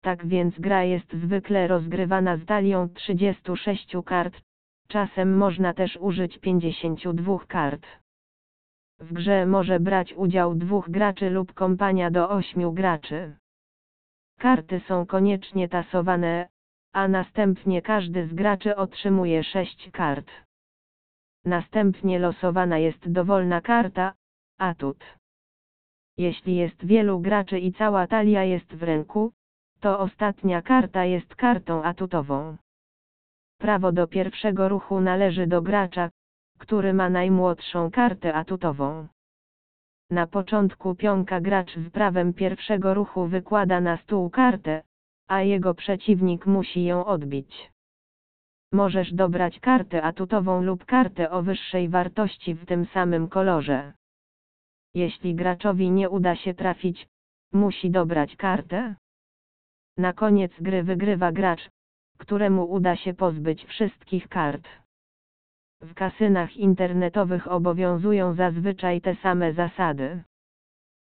tak więc gra jest zwykle rozgrywana z talią 36 kart, czasem można też użyć 52 kart. W grze może brać udział dwóch graczy lub kompania do ośmiu graczy. Karty są koniecznie tasowane, a następnie każdy z graczy otrzymuje sześć kart. Następnie losowana jest dowolna karta, atut. Jeśli jest wielu graczy i cała talia jest w ręku, to ostatnia karta jest kartą atutową. Prawo do pierwszego ruchu należy do gracza, który ma najmłodszą kartę atutową. Na początku pionka gracz z prawem pierwszego ruchu wykłada na stół kartę, a jego przeciwnik musi ją odbić. Możesz dobrać kartę atutową lub kartę o wyższej wartości w tym samym kolorze. Jeśli graczowi nie uda się trafić, musi dobrać kartę. Na koniec gry wygrywa gracz, któremu uda się pozbyć wszystkich kart. W kasynach internetowych obowiązują zazwyczaj te same zasady.